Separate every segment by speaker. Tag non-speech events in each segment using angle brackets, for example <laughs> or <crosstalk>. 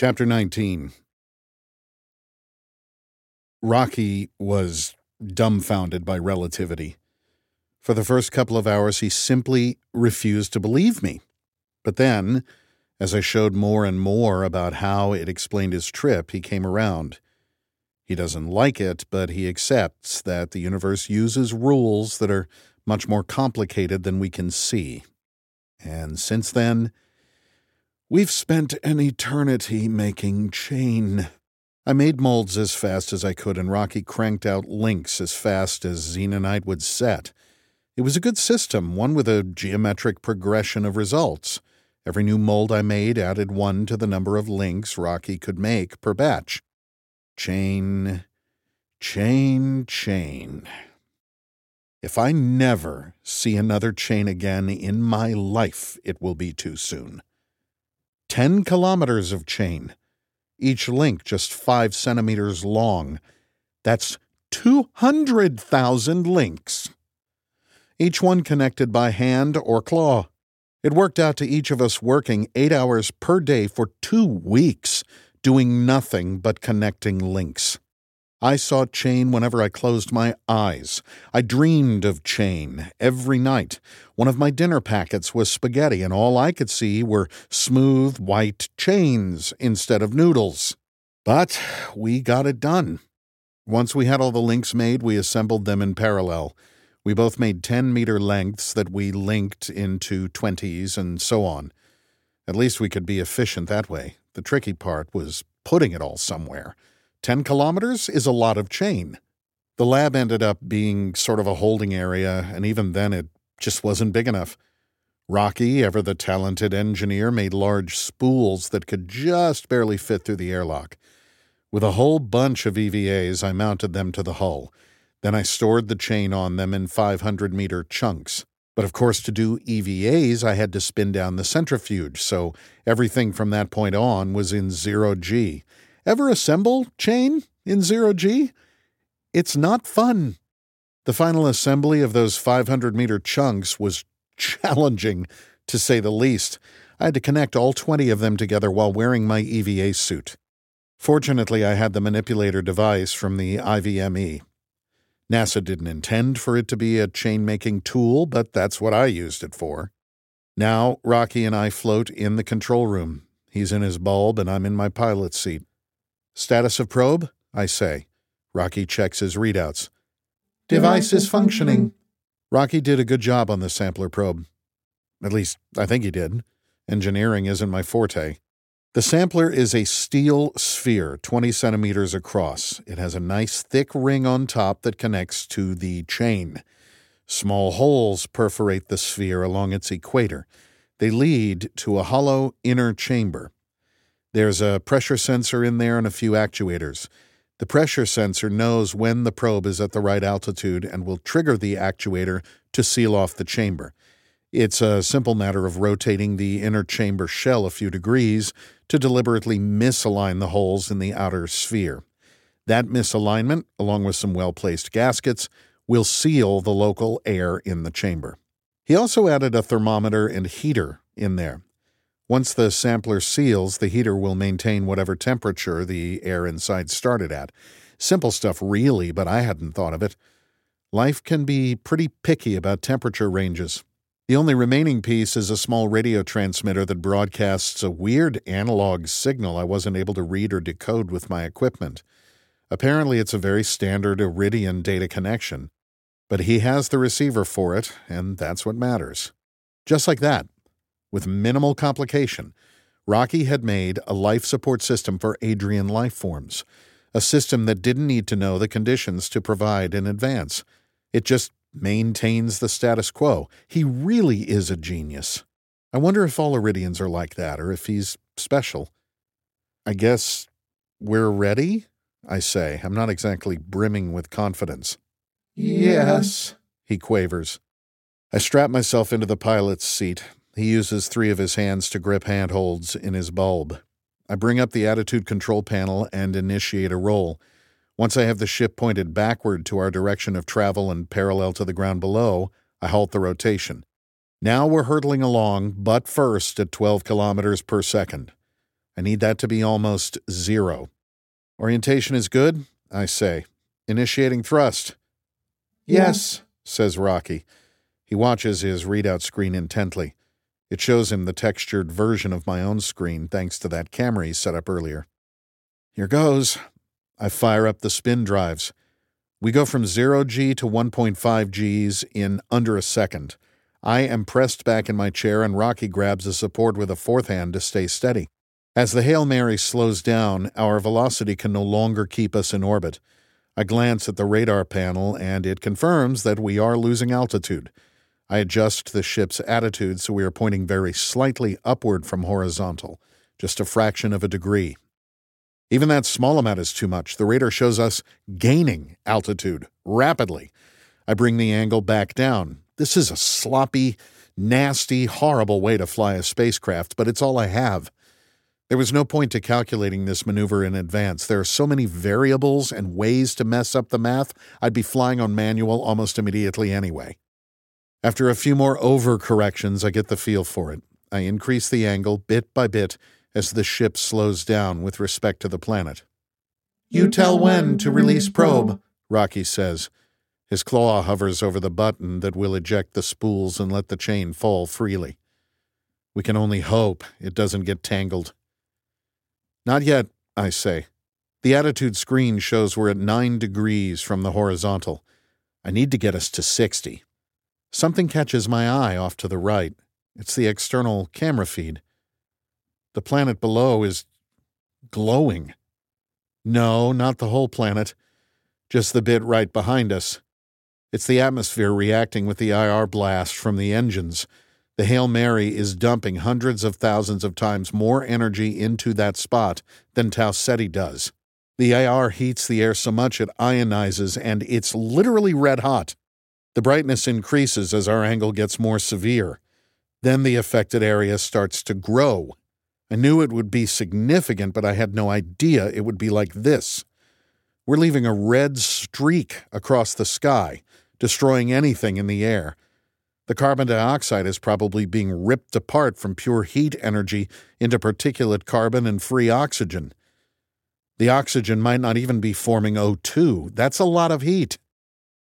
Speaker 1: Chapter 19 Rocky was dumbfounded by relativity. For the first couple of hours, he simply refused to believe me. But then, as I showed more and more about how it explained his trip, he came around. He doesn't like it, but he accepts that the universe uses rules that are much more complicated than we can see. And since then, we've spent an eternity making chain. I made molds as fast as I could, and Rocky cranked out links as fast as Xenonite would set. It was a good system, one with a geometric progression of results. Every new mold I made added one to the number of links Rocky could make per batch. Chain, chain, chain. If I never see another chain again in my life, it will be too soon. Ten kilometers of chain, each link just five centimeters long. That's 200,000 links each one connected by hand or claw. It worked out to each of us working eight hours per day for two weeks, doing nothing but connecting links. I saw chain whenever I closed my eyes. I dreamed of chain every night. One of my dinner packets was spaghetti, and all I could see were smooth white chains instead of noodles. But we got it done. Once we had all the links made, we assembled them in parallel. We both made 10 meter lengths that we linked into 20s and so on. At least we could be efficient that way. The tricky part was putting it all somewhere. 10 kilometers is a lot of chain. The lab ended up being sort of a holding area, and even then it just wasn't big enough. Rocky, ever the talented engineer, made large spools that could just barely fit through the airlock. With a whole bunch of EVAs, I mounted them to the hull. Then I stored the chain on them in 500 meter chunks. But of course, to do EVAs, I had to spin down the centrifuge, so everything from that point on was in zero G. Ever assemble chain in zero G? It's not fun. The final assembly of those 500 meter chunks was <laughs> challenging, to say the least. I had to connect all 20 of them together while wearing my EVA suit. Fortunately, I had the manipulator device from the IVME, NASA didn't intend for it to be a chain making tool, but that's what I used it for. Now, Rocky and I float in the control room. He's in his bulb, and I'm in my pilot's seat. Status of probe? I say. Rocky checks his readouts.
Speaker 2: Device is functioning.
Speaker 1: Rocky did a good job on the sampler probe. At least, I think he did. Engineering isn't my forte. The sampler is a steel sphere, 20 centimeters across. It has a nice thick ring on top that connects to the chain. Small holes perforate the sphere along its equator. They lead to a hollow inner chamber. There's a pressure sensor in there and a few actuators. The pressure sensor knows when the probe is at the right altitude and will trigger the actuator to seal off the chamber. It's a simple matter of rotating the inner chamber shell a few degrees to deliberately misalign the holes in the outer sphere. That misalignment, along with some well placed gaskets, will seal the local air in the chamber. He also added a thermometer and heater in there. Once the sampler seals, the heater will maintain whatever temperature the air inside started at. Simple stuff, really, but I hadn't thought of it. Life can be pretty picky about temperature ranges. The only remaining piece is a small radio transmitter that broadcasts a weird analog signal I wasn't able to read or decode with my equipment. Apparently, it's a very standard Eridian data connection, but he has the receiver for it, and that's what matters. Just like that, with minimal complication, Rocky had made a life support system for Adrian life forms, a system that didn't need to know the conditions to provide in advance. It just maintains the status quo. He really is a genius. I wonder if all Eridians are like that, or if he's special. I guess we're ready, I say. I'm not exactly brimming with confidence.
Speaker 2: Yes,
Speaker 1: he quavers. I strap myself into the pilot's seat. He uses three of his hands to grip handholds in his bulb. I bring up the attitude control panel and initiate a roll. Once I have the ship pointed backward to our direction of travel and parallel to the ground below, I halt the rotation. Now we're hurtling along, but first at 12 kilometers per second. I need that to be almost zero. Orientation is good, I say. Initiating thrust.
Speaker 2: Yes,
Speaker 1: says Rocky. He watches his readout screen intently. It shows him the textured version of my own screen thanks to that camera he set up earlier. Here goes. I fire up the spin drives. We go from 0G to 1.5 Gs in under a second. I am pressed back in my chair, and Rocky grabs a support with a fourth hand to stay steady. As the Hail Mary slows down, our velocity can no longer keep us in orbit. I glance at the radar panel, and it confirms that we are losing altitude. I adjust the ship's attitude so we are pointing very slightly upward from horizontal, just a fraction of a degree. Even that small amount is too much. The radar shows us gaining altitude rapidly. I bring the angle back down. This is a sloppy, nasty, horrible way to fly a spacecraft, but it's all I have. There was no point to calculating this maneuver in advance. There are so many variables and ways to mess up the math, I'd be flying on manual almost immediately anyway. After a few more overcorrections, I get the feel for it. I increase the angle bit by bit as the ship slows down with respect to the planet.
Speaker 2: You tell when to release probe,
Speaker 1: Rocky says. His claw hovers over the button that will eject the spools and let the chain fall freely. We can only hope it doesn't get tangled. Not yet, I say. The attitude screen shows we're at 9 degrees from the horizontal. I need to get us to 60. Something catches my eye off to the right. It's the external camera feed. The planet below is glowing. No, not the whole planet, just the bit right behind us. It's the atmosphere reacting with the IR blast from the engines. The Hail Mary is dumping hundreds of thousands of times more energy into that spot than Tau Ceti does. The IR heats the air so much it ionizes, and it's literally red hot. The brightness increases as our angle gets more severe. Then the affected area starts to grow. I knew it would be significant, but I had no idea it would be like this. We're leaving a red streak across the sky, destroying anything in the air. The carbon dioxide is probably being ripped apart from pure heat energy into particulate carbon and free oxygen. The oxygen might not even be forming O2. That's a lot of heat.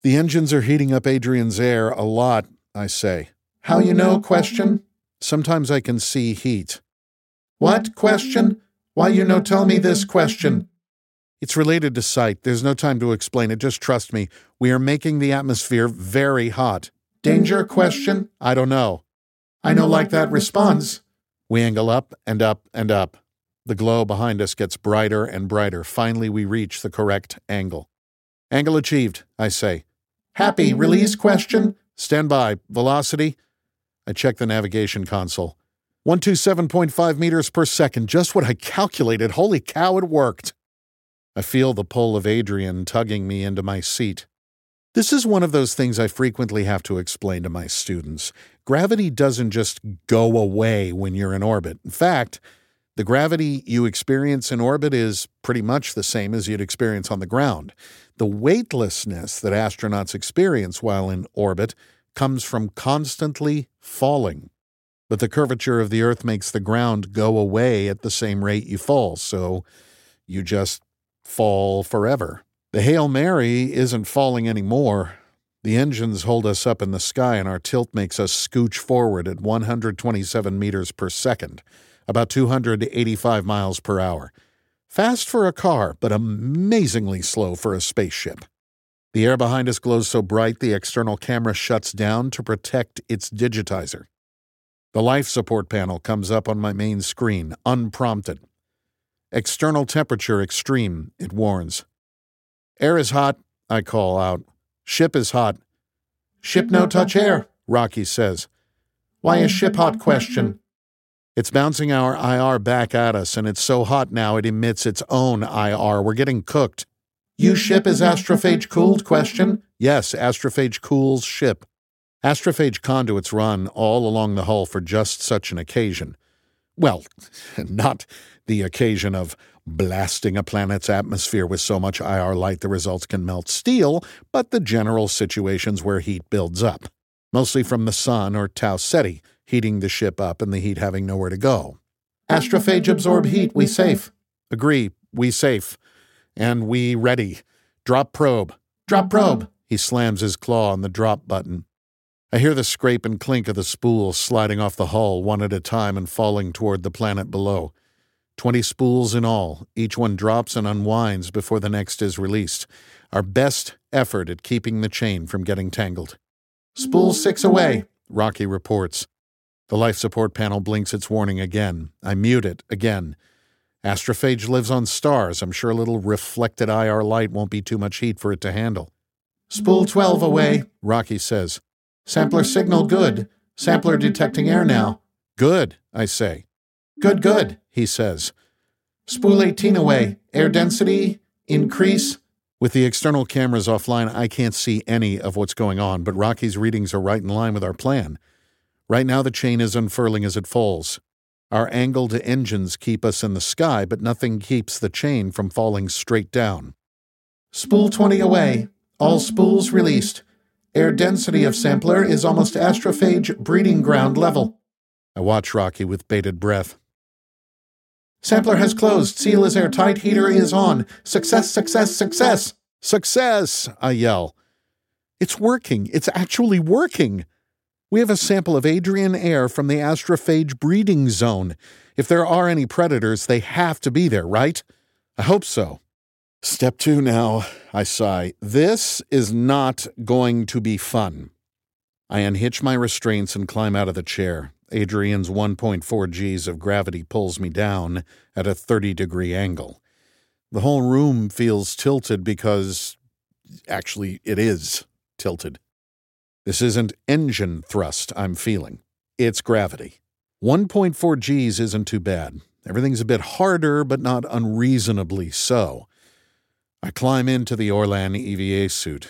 Speaker 1: The engines are heating up Adrian's air a lot, I say.
Speaker 2: How you know question?
Speaker 1: Sometimes I can see heat.
Speaker 2: What question? Why you no tell me this question?
Speaker 1: It's related to sight. There's no time to explain it. Just trust me. We are making the atmosphere very hot.
Speaker 2: Danger question?
Speaker 1: I don't know.
Speaker 2: I know like that response.
Speaker 1: We angle up and up and up. The glow behind us gets brighter and brighter. Finally, we reach the correct angle. Angle achieved, I say.
Speaker 2: Happy release question?
Speaker 1: Stand by. Velocity? I check the navigation console. 127.5 meters per second. Just what I calculated. Holy cow, it worked. I feel the pull of Adrian tugging me into my seat. This is one of those things I frequently have to explain to my students. Gravity doesn't just go away when you're in orbit. In fact, the gravity you experience in orbit is pretty much the same as you'd experience on the ground. The weightlessness that astronauts experience while in orbit comes from constantly falling. But the curvature of the Earth makes the ground go away at the same rate you fall, so you just fall forever. The Hail Mary isn't falling anymore. The engines hold us up in the sky, and our tilt makes us scooch forward at 127 meters per second, about 285 miles per hour. Fast for a car, but amazingly slow for a spaceship. The air behind us glows so bright the external camera shuts down to protect its digitizer. The life support panel comes up on my main screen, unprompted. External temperature extreme, it warns. Air is hot, I call out. Ship is hot.
Speaker 2: Ship no touch air,
Speaker 1: Rocky says.
Speaker 2: Why is ship hot question?
Speaker 1: It's bouncing our IR back at us, and it's so hot now it emits its own IR. We're getting cooked.
Speaker 2: You ship is astrophage cooled? Question.
Speaker 1: Yes, astrophage cools ship. Astrophage conduits run all along the hull for just such an occasion. Well, <laughs> not the occasion of blasting a planet's atmosphere with so much IR light the results can melt steel, but the general situations where heat builds up, mostly from the sun or Tau Ceti, heating the ship up and the heat having nowhere to go.
Speaker 2: Astrophage absorb heat, we safe.
Speaker 1: Agree, we safe. And we ready. Drop probe.
Speaker 2: Drop probe.
Speaker 1: He slams his claw on the drop button. I hear the scrape and clink of the spools sliding off the hull one at a time and falling toward the planet below. Twenty spools in all. Each one drops and unwinds before the next is released. Our best effort at keeping the chain from getting tangled.
Speaker 2: Spool six away,
Speaker 1: Rocky reports. The life support panel blinks its warning again. I mute it again. Astrophage lives on stars. I'm sure a little reflected IR light won't be too much heat for it to handle.
Speaker 2: Spool 12 away,
Speaker 1: Rocky says.
Speaker 2: Sampler signal good. Sampler detecting air now.
Speaker 1: Good, I say.
Speaker 2: Good, good,
Speaker 1: he says.
Speaker 2: Spool 18 away. Air density increase.
Speaker 1: With the external cameras offline, I can't see any of what's going on, but Rocky's readings are right in line with our plan. Right now, the chain is unfurling as it falls. Our angled engines keep us in the sky, but nothing keeps the chain from falling straight down.
Speaker 2: Spool 20 away. All spools released. Air density of sampler is almost astrophage breeding ground level.
Speaker 1: I watch Rocky with bated breath.
Speaker 2: Sampler has closed. Seal is airtight. Heater is on. Success, success, success.
Speaker 1: Success! I yell. It's working. It's actually working. We have a sample of Adrian air from the astrophage breeding zone. If there are any predators, they have to be there, right? I hope so. Step two now, I sigh. This is not going to be fun. I unhitch my restraints and climb out of the chair. Adrian's 1.4 Gs of gravity pulls me down at a 30 degree angle. The whole room feels tilted because actually it is tilted. This isn't engine thrust I'm feeling, it's gravity. 1.4 Gs isn't too bad. Everything's a bit harder, but not unreasonably so. I climb into the Orlan EVA suit.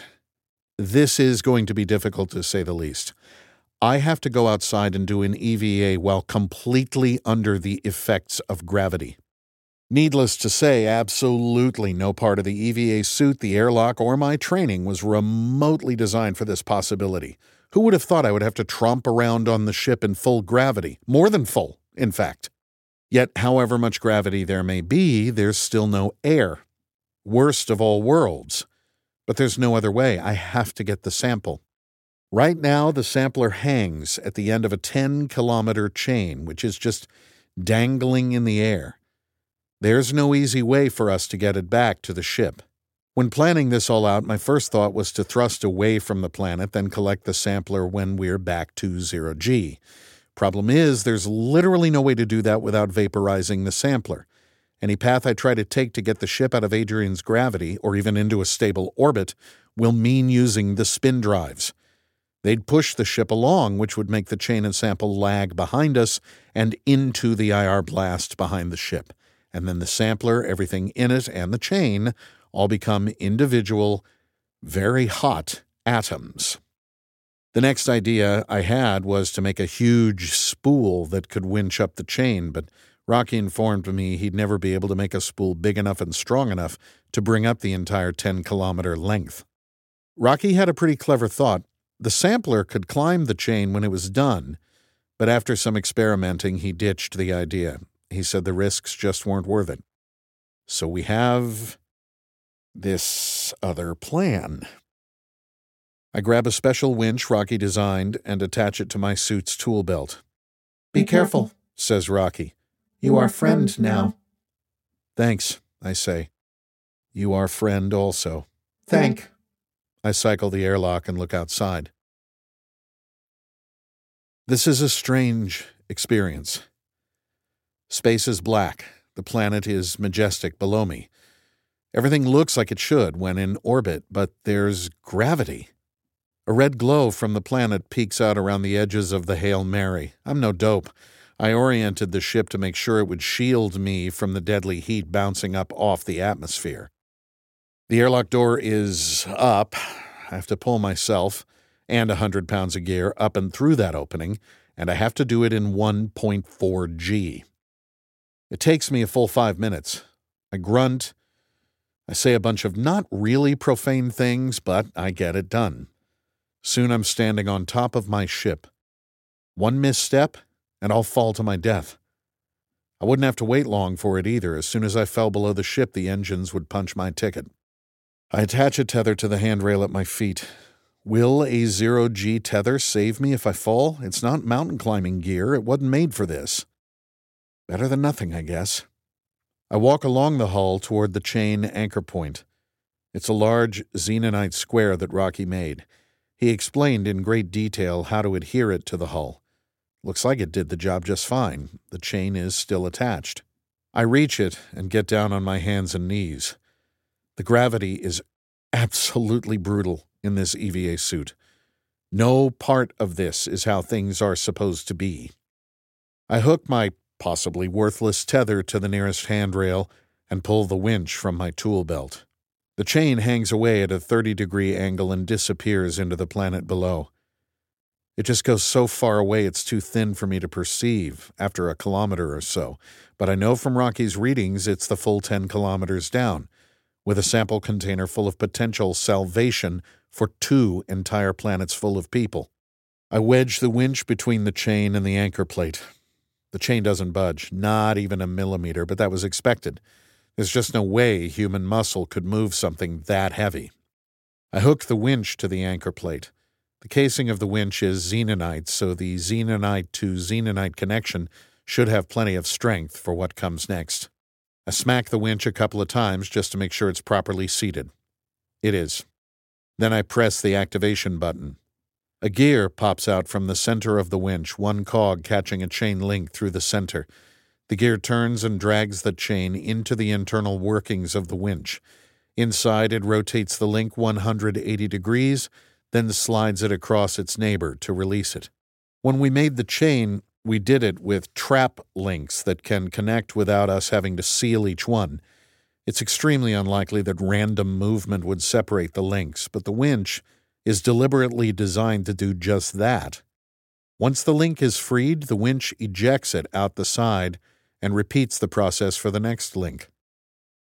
Speaker 1: This is going to be difficult to say the least. I have to go outside and do an EVA while completely under the effects of gravity. Needless to say, absolutely no part of the EVA suit, the airlock, or my training was remotely designed for this possibility. Who would have thought I would have to tromp around on the ship in full gravity? More than full, in fact. Yet, however much gravity there may be, there's still no air. Worst of all worlds. But there's no other way. I have to get the sample. Right now, the sampler hangs at the end of a 10 kilometer chain, which is just dangling in the air. There's no easy way for us to get it back to the ship. When planning this all out, my first thought was to thrust away from the planet, then collect the sampler when we're back to zero G. Problem is, there's literally no way to do that without vaporizing the sampler. Any path I try to take to get the ship out of Adrian's gravity, or even into a stable orbit, will mean using the spin drives. They'd push the ship along, which would make the chain and sample lag behind us and into the IR blast behind the ship. And then the sampler, everything in it, and the chain all become individual, very hot atoms. The next idea I had was to make a huge spool that could winch up the chain, but Rocky informed me he'd never be able to make a spool big enough and strong enough to bring up the entire 10 kilometer length. Rocky had a pretty clever thought. The sampler could climb the chain when it was done, but after some experimenting, he ditched the idea. He said the risks just weren't worth it. So we have this other plan. I grab a special winch Rocky designed and attach it to my suit's tool belt.
Speaker 2: Be careful,
Speaker 1: says Rocky.
Speaker 2: You are friend now.
Speaker 1: Thanks, I say. You are friend also.
Speaker 2: Thank.
Speaker 1: I cycle the airlock and look outside. This is a strange experience. Space is black. The planet is majestic below me. Everything looks like it should when in orbit, but there's gravity. A red glow from the planet peeks out around the edges of the Hail Mary. I'm no dope. I oriented the ship to make sure it would shield me from the deadly heat bouncing up off the atmosphere. The airlock door is up. I have to pull myself and a hundred pounds of gear up and through that opening, and I have to do it in 1.4 G. It takes me a full five minutes. I grunt. I say a bunch of not really profane things, but I get it done. Soon I'm standing on top of my ship. One misstep, and I'll fall to my death. I wouldn't have to wait long for it either. As soon as I fell below the ship, the engines would punch my ticket. I attach a tether to the handrail at my feet. Will a zero G tether save me if I fall? It's not mountain climbing gear. It wasn't made for this. Better than nothing, I guess. I walk along the hull toward the chain anchor point. It's a large xenonite square that Rocky made. He explained in great detail how to adhere it to the hull. Looks like it did the job just fine. The chain is still attached. I reach it and get down on my hands and knees. The gravity is absolutely brutal in this EVA suit. No part of this is how things are supposed to be. I hook my possibly worthless tether to the nearest handrail and pull the winch from my tool belt. The chain hangs away at a 30 degree angle and disappears into the planet below. It just goes so far away it's too thin for me to perceive after a kilometer or so, but I know from Rocky's readings it's the full 10 kilometers down, with a sample container full of potential salvation for two entire planets full of people. I wedge the winch between the chain and the anchor plate. The chain doesn't budge, not even a millimeter, but that was expected. There's just no way human muscle could move something that heavy. I hook the winch to the anchor plate. The casing of the winch is xenonite, so the xenonite to xenonite connection should have plenty of strength for what comes next. I smack the winch a couple of times just to make sure it's properly seated. It is. Then I press the activation button. A gear pops out from the center of the winch, one cog catching a chain link through the center. The gear turns and drags the chain into the internal workings of the winch. Inside, it rotates the link 180 degrees, then slides it across its neighbor to release it. When we made the chain, we did it with trap links that can connect without us having to seal each one. It's extremely unlikely that random movement would separate the links, but the winch is deliberately designed to do just that. Once the link is freed, the winch ejects it out the side and repeats the process for the next link.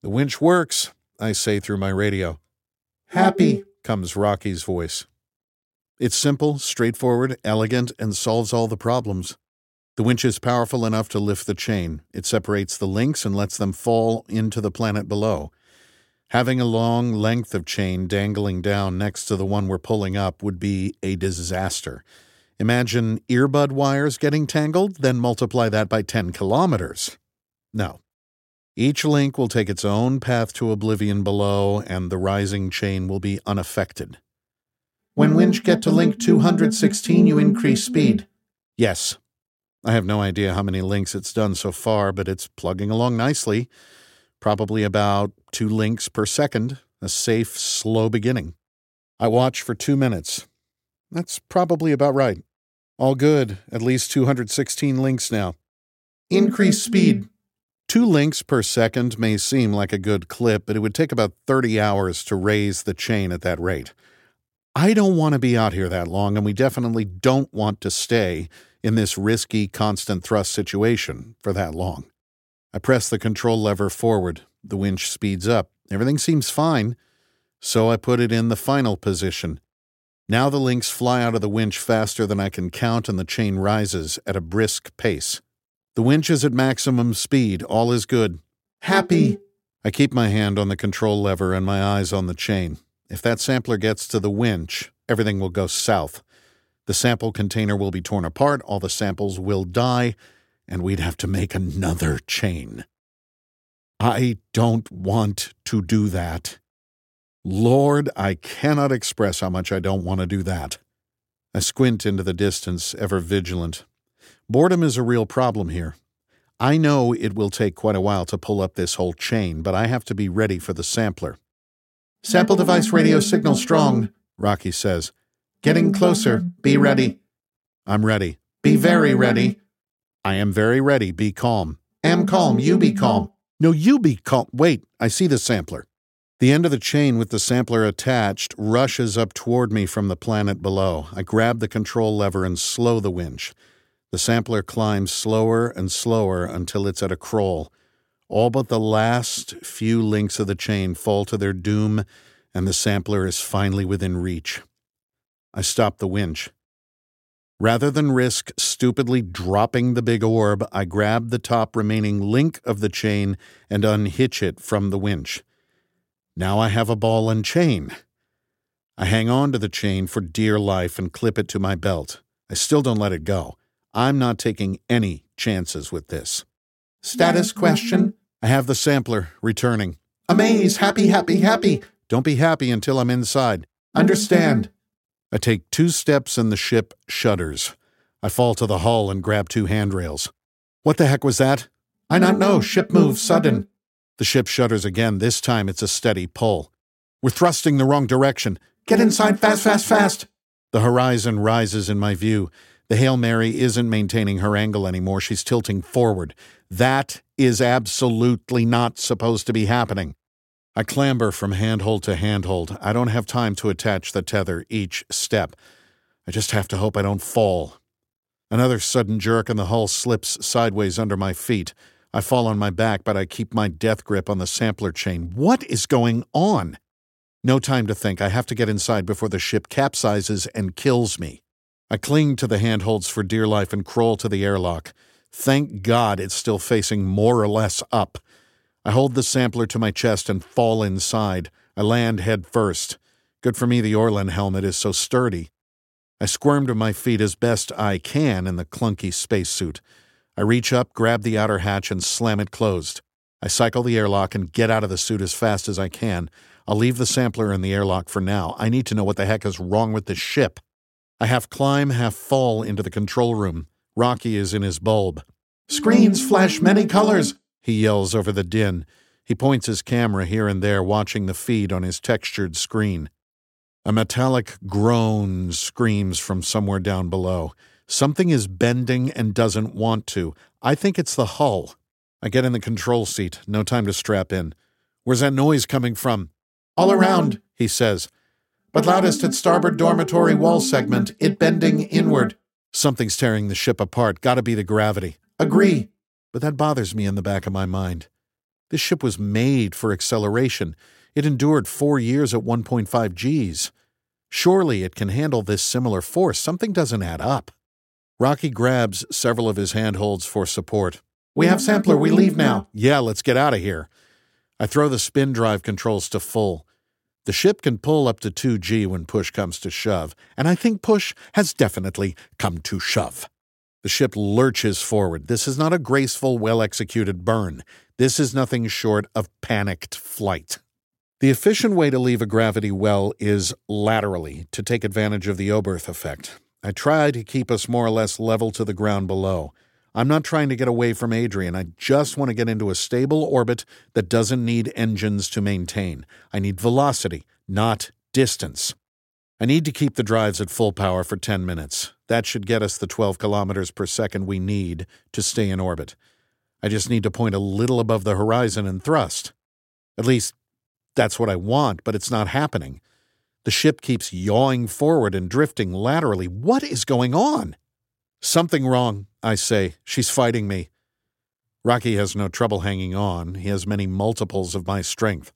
Speaker 1: The winch works, I say through my radio.
Speaker 2: Happy,
Speaker 1: comes Rocky's voice. It's simple, straightforward, elegant, and solves all the problems. The winch is powerful enough to lift the chain. It separates the links and lets them fall into the planet below. Having a long length of chain dangling down next to the one we're pulling up would be a disaster. Imagine earbud wires getting tangled, then multiply that by 10 kilometers. No. Each link will take its own path to oblivion below, and the rising chain will be unaffected.
Speaker 2: When winch get to link 216, you increase speed.
Speaker 1: Yes, I have no idea how many links it's done so far, but it's plugging along nicely. Probably about two links per second, a safe, slow beginning. I watch for two minutes. That's probably about right. All good, at least 216 links now.
Speaker 2: Increase speed.
Speaker 1: Two links per second may seem like a good clip, but it would take about 30 hours to raise the chain at that rate. I don't want to be out here that long, and we definitely don't want to stay in this risky constant thrust situation for that long. I press the control lever forward. The winch speeds up. Everything seems fine. So I put it in the final position. Now the links fly out of the winch faster than I can count, and the chain rises at a brisk pace. The winch is at maximum speed. All is good.
Speaker 2: Happy.
Speaker 1: I keep my hand on the control lever and my eyes on the chain. If that sampler gets to the winch, everything will go south. The sample container will be torn apart, all the samples will die, and we'd have to make another chain. I don't want to do that. Lord, I cannot express how much I don't want to do that. I squint into the distance, ever vigilant. Boredom is a real problem here. I know it will take quite a while to pull up this whole chain, but I have to be ready for the sampler.
Speaker 2: Sample device radio signal strong,
Speaker 1: Rocky says.
Speaker 2: Getting closer. Be ready.
Speaker 1: I'm ready.
Speaker 2: Be very ready.
Speaker 1: I am very ready. Be calm.
Speaker 2: Am calm. You be calm.
Speaker 1: No, you be calm. Wait, I see the sampler. The end of the chain with the sampler attached rushes up toward me from the planet below. I grab the control lever and slow the winch. The sampler climbs slower and slower until it's at a crawl. All but the last few links of the chain fall to their doom, and the sampler is finally within reach. I stop the winch. Rather than risk stupidly dropping the big orb, I grab the top remaining link of the chain and unhitch it from the winch. Now I have a ball and chain. I hang on to the chain for dear life and clip it to my belt. I still don't let it go. I'm not taking any chances with this.
Speaker 2: Status question?
Speaker 1: I have the sampler returning.
Speaker 2: Amaze, happy, happy, happy.
Speaker 1: Don't be happy until I'm inside.
Speaker 2: Understand.
Speaker 1: I take two steps and the ship shudders. I fall to the hull and grab two handrails. What the heck was that?
Speaker 2: I not know. Ship move sudden.
Speaker 1: The ship shudders again. This time it's a steady pull. We're thrusting the wrong direction.
Speaker 2: Get inside fast, fast, fast.
Speaker 1: The horizon rises in my view. The Hail Mary isn't maintaining her angle anymore. She's tilting forward. That is absolutely not supposed to be happening. I clamber from handhold to handhold. I don't have time to attach the tether each step. I just have to hope I don't fall. Another sudden jerk and the hull slips sideways under my feet. I fall on my back, but I keep my death grip on the sampler chain. What is going on? No time to think. I have to get inside before the ship capsizes and kills me. I cling to the handholds for dear life and crawl to the airlock. Thank God it's still facing more or less up. I hold the sampler to my chest and fall inside. I land head first. Good for me, the Orlan helmet is so sturdy. I squirm to my feet as best I can in the clunky spacesuit. I reach up, grab the outer hatch, and slam it closed. I cycle the airlock and get out of the suit as fast as I can. I'll leave the sampler in the airlock for now. I need to know what the heck is wrong with this ship. I half climb, half fall into the control room. Rocky is in his bulb.
Speaker 2: Screens flash many colors
Speaker 1: he yells over the din. He points his camera here and there, watching the feed on his textured screen. A metallic groan screams from somewhere down below. Something is bending and doesn't want to. I think it's the hull. I get in the control seat. No time to strap in. Where's that noise coming from?
Speaker 2: All around,
Speaker 1: he says.
Speaker 2: But loudest at starboard dormitory wall segment, it bending inward.
Speaker 1: Something's tearing the ship apart. Gotta be the gravity.
Speaker 2: Agree
Speaker 1: but that bothers me in the back of my mind. This ship was made for acceleration. It endured four years at 1.5 Gs. Surely it can handle this similar force. Something doesn't add up. Rocky grabs several of his handholds for support.
Speaker 2: We have sampler. We leave now.
Speaker 1: Yeah, let's get out of here. I throw the spin drive controls to full. The ship can pull up to 2G when push comes to shove, and I think push has definitely come to shove. The ship lurches forward. This is not a graceful, well executed burn. This is nothing short of panicked flight. The efficient way to leave a gravity well is laterally, to take advantage of the Oberth effect. I try to keep us more or less level to the ground below. I'm not trying to get away from Adrian. I just want to get into a stable orbit that doesn't need engines to maintain. I need velocity, not distance. I need to keep the drives at full power for 10 minutes. That should get us the 12 kilometers per second we need to stay in orbit. I just need to point a little above the horizon and thrust. At least, that's what I want, but it's not happening. The ship keeps yawing forward and drifting laterally. What is going on? Something wrong, I say. She's fighting me. Rocky has no trouble hanging on. He has many multiples of my strength.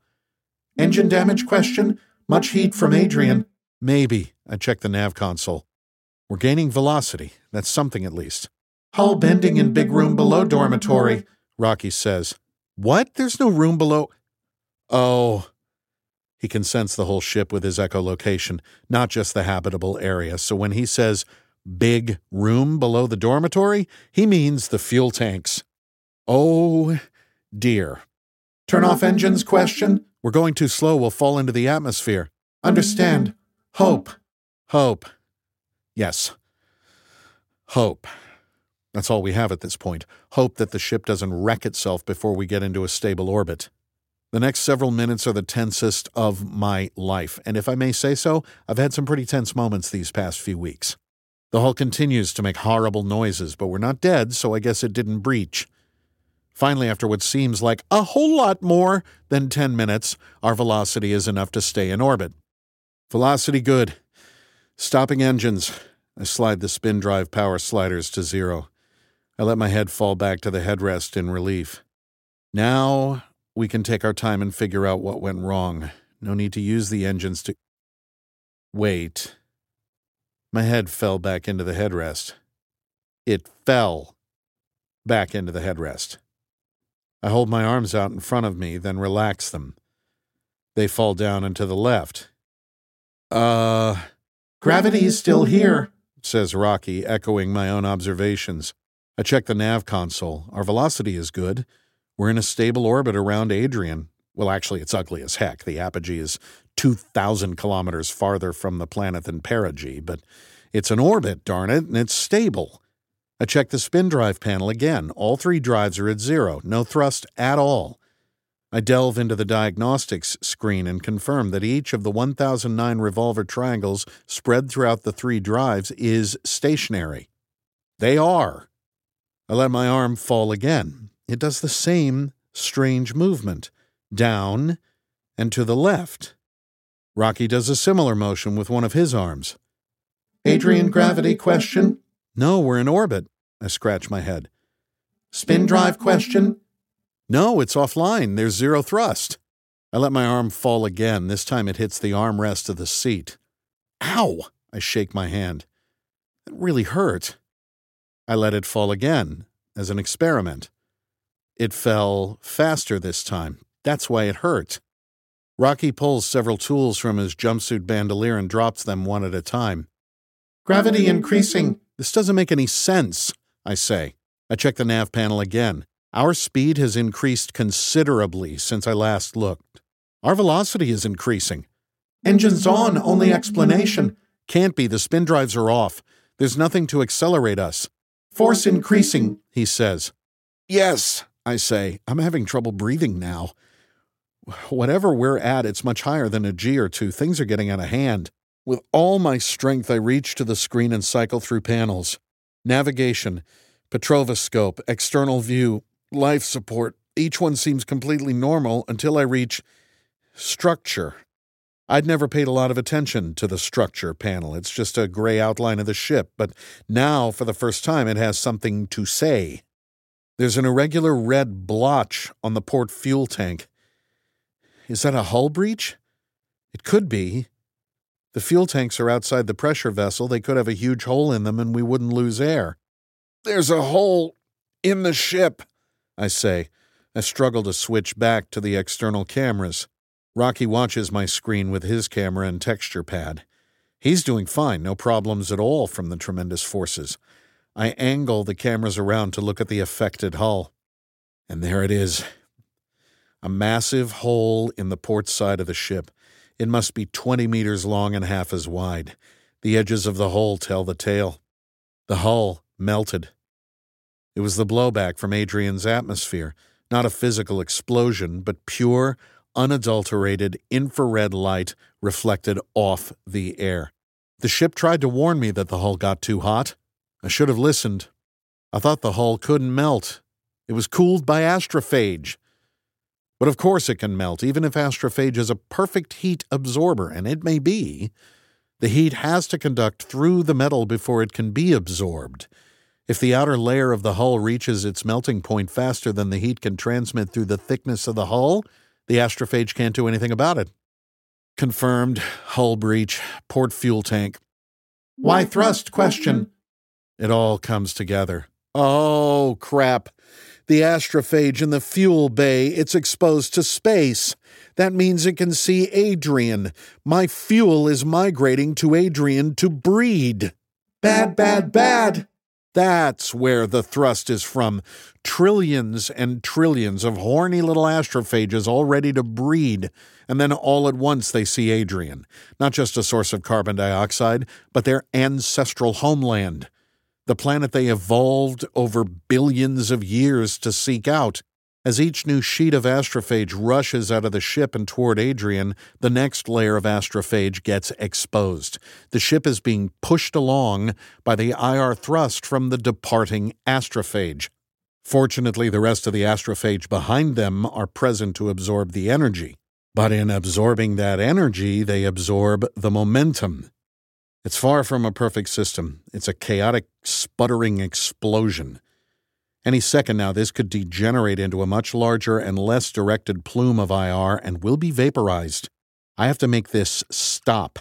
Speaker 2: Engine damage question? Much heat from Adrian.
Speaker 1: Maybe. I check the nav console. We're gaining velocity. That's something at least.
Speaker 2: Hull bending in big room below dormitory,
Speaker 1: Rocky says. What? There's no room below. Oh. He can sense the whole ship with his echolocation, not just the habitable area. So when he says big room below the dormitory, he means the fuel tanks. Oh, dear.
Speaker 2: Turn off engines question?
Speaker 1: We're going too slow. We'll fall into the atmosphere.
Speaker 2: Understand. Hope.
Speaker 1: Hope. Yes. Hope. That's all we have at this point. Hope that the ship doesn't wreck itself before we get into a stable orbit. The next several minutes are the tensest of my life, and if I may say so, I've had some pretty tense moments these past few weeks. The hull continues to make horrible noises, but we're not dead, so I guess it didn't breach. Finally, after what seems like a whole lot more than 10 minutes, our velocity is enough to stay in orbit. Velocity good. Stopping engines. I slide the spin drive power sliders to zero. I let my head fall back to the headrest in relief. Now we can take our time and figure out what went wrong. No need to use the engines to. Wait. My head fell back into the headrest. It fell back into the headrest. I hold my arms out in front of me, then relax them. They fall down and to the left. Uh.
Speaker 2: Gravity's still here,
Speaker 1: says Rocky, echoing my own observations. I check the nav console. Our velocity is good. We're in a stable orbit around Adrian. Well, actually, it's ugly as heck. The apogee is 2,000 kilometers farther from the planet than perigee, but it's an orbit, darn it, and it's stable. I check the spin drive panel again. All three drives are at zero, no thrust at all. I delve into the diagnostics screen and confirm that each of the 1009 revolver triangles spread throughout the three drives is stationary. They are. I let my arm fall again. It does the same strange movement down and to the left. Rocky does a similar motion with one of his arms.
Speaker 2: Adrian, gravity question?
Speaker 1: No, we're in orbit. I scratch my head.
Speaker 2: Spin drive question?
Speaker 1: No, it's offline. There's zero thrust. I let my arm fall again. This time it hits the armrest of the seat. Ow! I shake my hand. It really hurt. I let it fall again, as an experiment. It fell faster this time. That's why it hurt. Rocky pulls several tools from his jumpsuit bandolier and drops them one at a time.
Speaker 2: Gravity increasing.
Speaker 1: This doesn't make any sense, I say. I check the nav panel again. Our speed has increased considerably since I last looked. Our velocity is increasing.
Speaker 2: Engines on, only explanation.
Speaker 1: Can't be, the spin drives are off. There's nothing to accelerate us.
Speaker 2: Force increasing,
Speaker 1: he says. Yes, I say. I'm having trouble breathing now whatever we're at, it's much higher than a G or two. Things are getting out of hand. With all my strength, I reach to the screen and cycle through panels. Navigation, Petrovascope, external view, life support. Each one seems completely normal until I reach structure. I'd never paid a lot of attention to the structure panel. It's just a gray outline of the ship, but now, for the first time, it has something to say. There's an irregular red blotch on the port fuel tank. Is that a hull breach? It could be. The fuel tanks are outside the pressure vessel. They could have a huge hole in them and we wouldn't lose air. There's a hole in the ship, I say. I struggle to switch back to the external cameras. Rocky watches my screen with his camera and texture pad. He's doing fine, no problems at all from the tremendous forces. I angle the cameras around to look at the affected hull. And there it is, a massive hole in the port side of the ship. It must be 20 meters long and half as wide. The edges of the hole tell the tale. The hull melted. It was the blowback from Adrian's atmosphere, not a physical explosion, but pure, unadulterated infrared light reflected off the air. The ship tried to warn me that the hull got too hot. I should have listened. I thought the hull couldn't melt. It was cooled by astrophage. But of course it can melt, even if astrophage is a perfect heat absorber, and it may be. The heat has to conduct through the metal before it can be absorbed. If the outer layer of the hull reaches its melting point faster than the heat can transmit through the thickness of the hull, the astrophage can't do anything about it. Confirmed hull breach, port fuel tank.
Speaker 2: Why thrust question?
Speaker 1: It all comes together. Oh, crap the astrophage in the fuel bay, it's exposed to space. That means it can see Adrian. My fuel is migrating to Adrian to breed.
Speaker 2: Bad, bad, bad.
Speaker 1: That's where the thrust is from. Trillions and trillions of horny little astrophages all ready to breed, and then all at once they see Adrian. Not just a source of carbon dioxide, but their ancestral homeland the planet they evolved over billions of years to seek out. As each new sheet of astrophage rushes out of the ship and toward Adrian, the next layer of astrophage gets exposed. The ship is being pushed along by the IR thrust from the departing astrophage. Fortunately, the rest of the astrophage behind them are present to absorb the energy. But in absorbing that energy, they absorb the momentum. It's far from a perfect system. It's a chaotic, sputtering explosion. Any second now, this could degenerate into a much larger and less directed plume of IR and will be vaporized. I have to make this stop.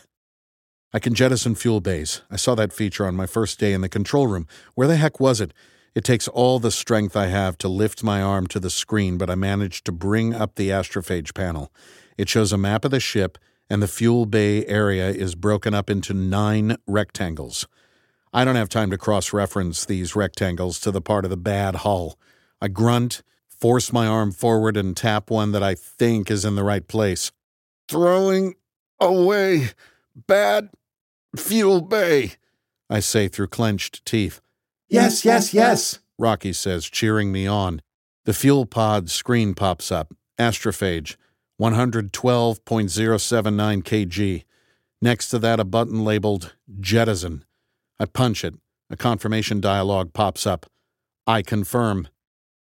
Speaker 1: I can jettison fuel bays. I saw that feature on my first day in the control room. Where the heck was it? It takes all the strength I have to lift my arm to the screen, but I managed to bring up the astrophage panel. It shows a map of the ship, and the fuel bay area is broken up into nine rectangles. I don't have time to cross reference these rectangles to the part of the bad hull. I grunt, force my arm forward, and tap one that I think is in the right place. Throwing away bad fuel bay, I say through clenched teeth.
Speaker 2: Yes, yes, yes,
Speaker 1: Rocky says, cheering me on. The fuel pod screen pops up. Astrophage, 112.079 kg. Next to that, a button labeled Jettison. I punch it. A confirmation dialog pops up. I confirm.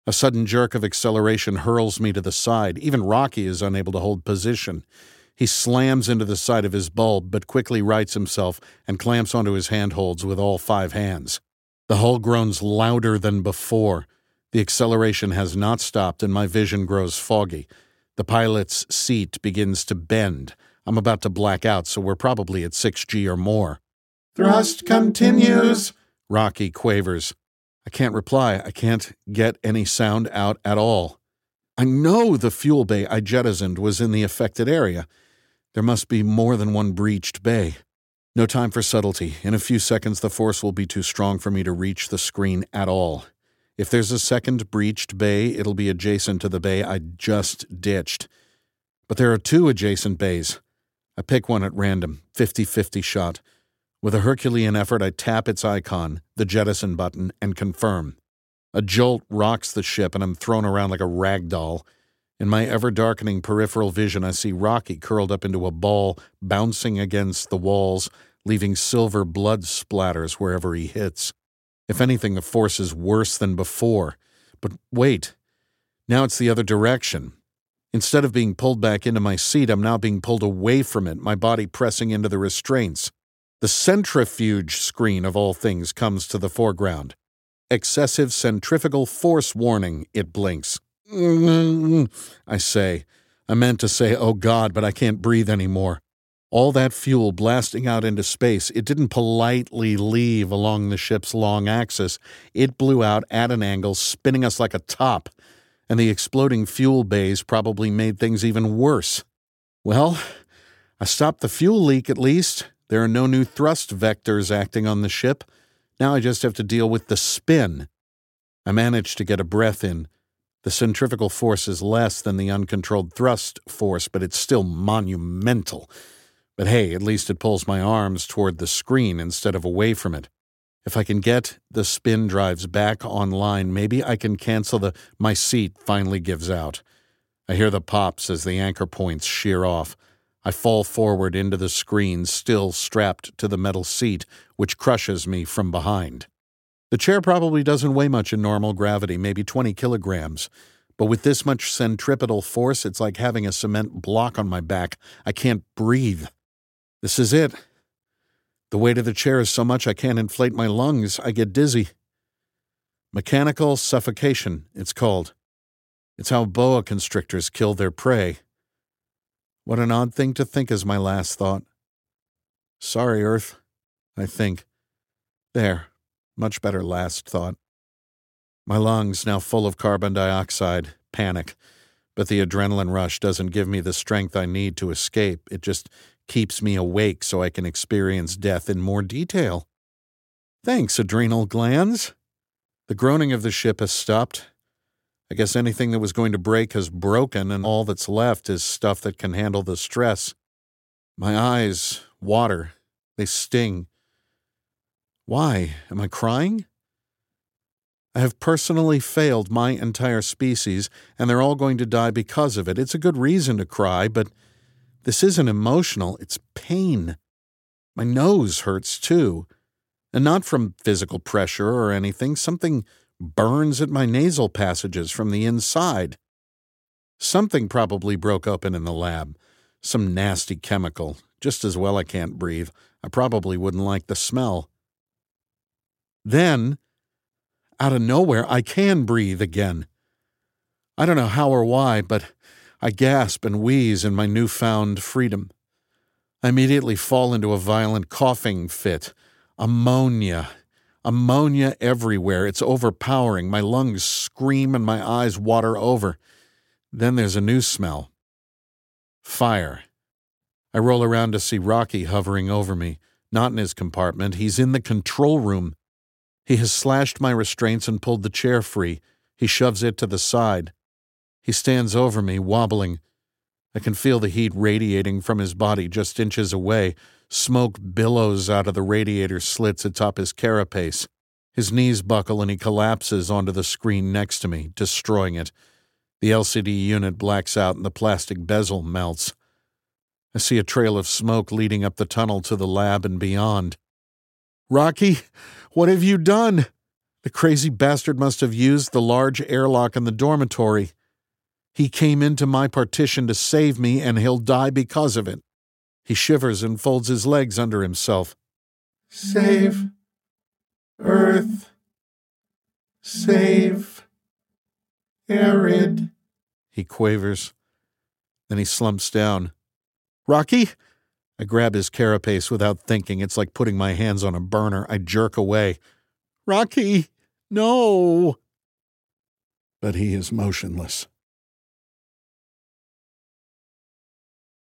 Speaker 1: A sudden jerk of acceleration hurls me to the side. Even Rocky is unable to hold position. He slams into the side of his bulb, but quickly rights himself and clamps onto his handholds with all five hands. The hull groans louder than before. The acceleration has not stopped, and my vision grows foggy. The pilot's seat begins to bend. I'm about to black out, so we're probably at 6G or more.
Speaker 2: Thrust continues,
Speaker 1: Rocky quavers. I can't reply. I can't get any sound out at all. I know the fuel bay I jettisoned was in the affected area. There must be more than one breached bay. No time for subtlety. In a few seconds, the force will be too strong for me to reach the screen at all. If there's a second breached bay, it'll be adjacent to the bay I just ditched. But there are two adjacent bays. I pick one at random, 50 50 shot. With a Herculean effort, I tap its icon, the jettison button, and confirm. A jolt rocks the ship, and I'm thrown around like a rag doll. In my ever darkening peripheral vision, I see Rocky curled up into a ball, bouncing against the walls, leaving silver blood splatters wherever he hits. If anything, the force is worse than before. But wait, now it's the other direction. Instead of being pulled back into my seat, I'm now being pulled away from it, my body pressing into the restraints. The centrifuge screen of all things comes to the foreground. Excessive centrifugal force warning, it blinks. <laughs> I say. I meant to say, oh God, but I can't breathe anymore. All that fuel blasting out into space, it didn't politely leave along the ship's long axis. It blew out at an angle, spinning us like a top. And the exploding fuel bays probably made things even worse. Well, I stopped the fuel leak at least. There are no new thrust vectors acting on the ship. Now I just have to deal with the spin. I manage to get a breath in. The centrifugal force is less than the uncontrolled thrust force, but it's still monumental. But hey, at least it pulls my arms toward the screen instead of away from it. If I can get the spin drives back online, maybe I can cancel the my seat finally gives out. I hear the pops as the anchor points shear off. I fall forward into the screen, still strapped to the metal seat, which crushes me from behind. The chair probably doesn't weigh much in normal gravity, maybe 20 kilograms. But with this much centripetal force, it's like having a cement block on my back. I can't breathe. This is it. The weight of the chair is so much I can't inflate my lungs. I get dizzy. Mechanical suffocation, it's called. It's how boa constrictors kill their prey. What an odd thing to think is my last thought. Sorry, Earth, I think. There, much better last thought. My lungs, now full of carbon dioxide, panic. But the adrenaline rush doesn't give me the strength I need to escape. It just keeps me awake so I can experience death in more detail. Thanks, adrenal glands. The groaning of the ship has stopped. I guess anything that was going to break has broken, and all that's left is stuff that can handle the stress. My eyes water, they sting. Why? Am I crying? I have personally failed my entire species, and they're all going to die because of it. It's a good reason to cry, but this isn't emotional, it's pain. My nose hurts too. And not from physical pressure or anything, something burns at my nasal passages from the inside. Something probably broke open in the lab. Some nasty chemical. Just as well I can't breathe. I probably wouldn't like the smell. Then, out of nowhere, I can breathe again. I don't know how or why, but I gasp and wheeze in my newfound freedom. I immediately fall into a violent coughing fit. Ammonia. Ammonia everywhere. It's overpowering. My lungs scream and my eyes water over. Then there's a new smell fire. I roll around to see Rocky hovering over me. Not in his compartment, he's in the control room. He has slashed my restraints and pulled the chair free. He shoves it to the side. He stands over me, wobbling. I can feel the heat radiating from his body just inches away. Smoke billows out of the radiator slits atop his carapace. His knees buckle and he collapses onto the screen next to me, destroying it. The LCD unit blacks out and the plastic bezel melts. I see a trail of smoke leading up the tunnel to the lab and beyond. Rocky, what have you done? The crazy bastard must have used the large airlock in the dormitory. He came into my partition to save me, and he'll die because of it. He shivers and folds his legs under himself.
Speaker 2: Save Earth. Save Erid.
Speaker 1: He quavers. Then he slumps down. Rocky? I grab his carapace without thinking. It's like putting my hands on a burner. I jerk away. Rocky, no! But he is motionless.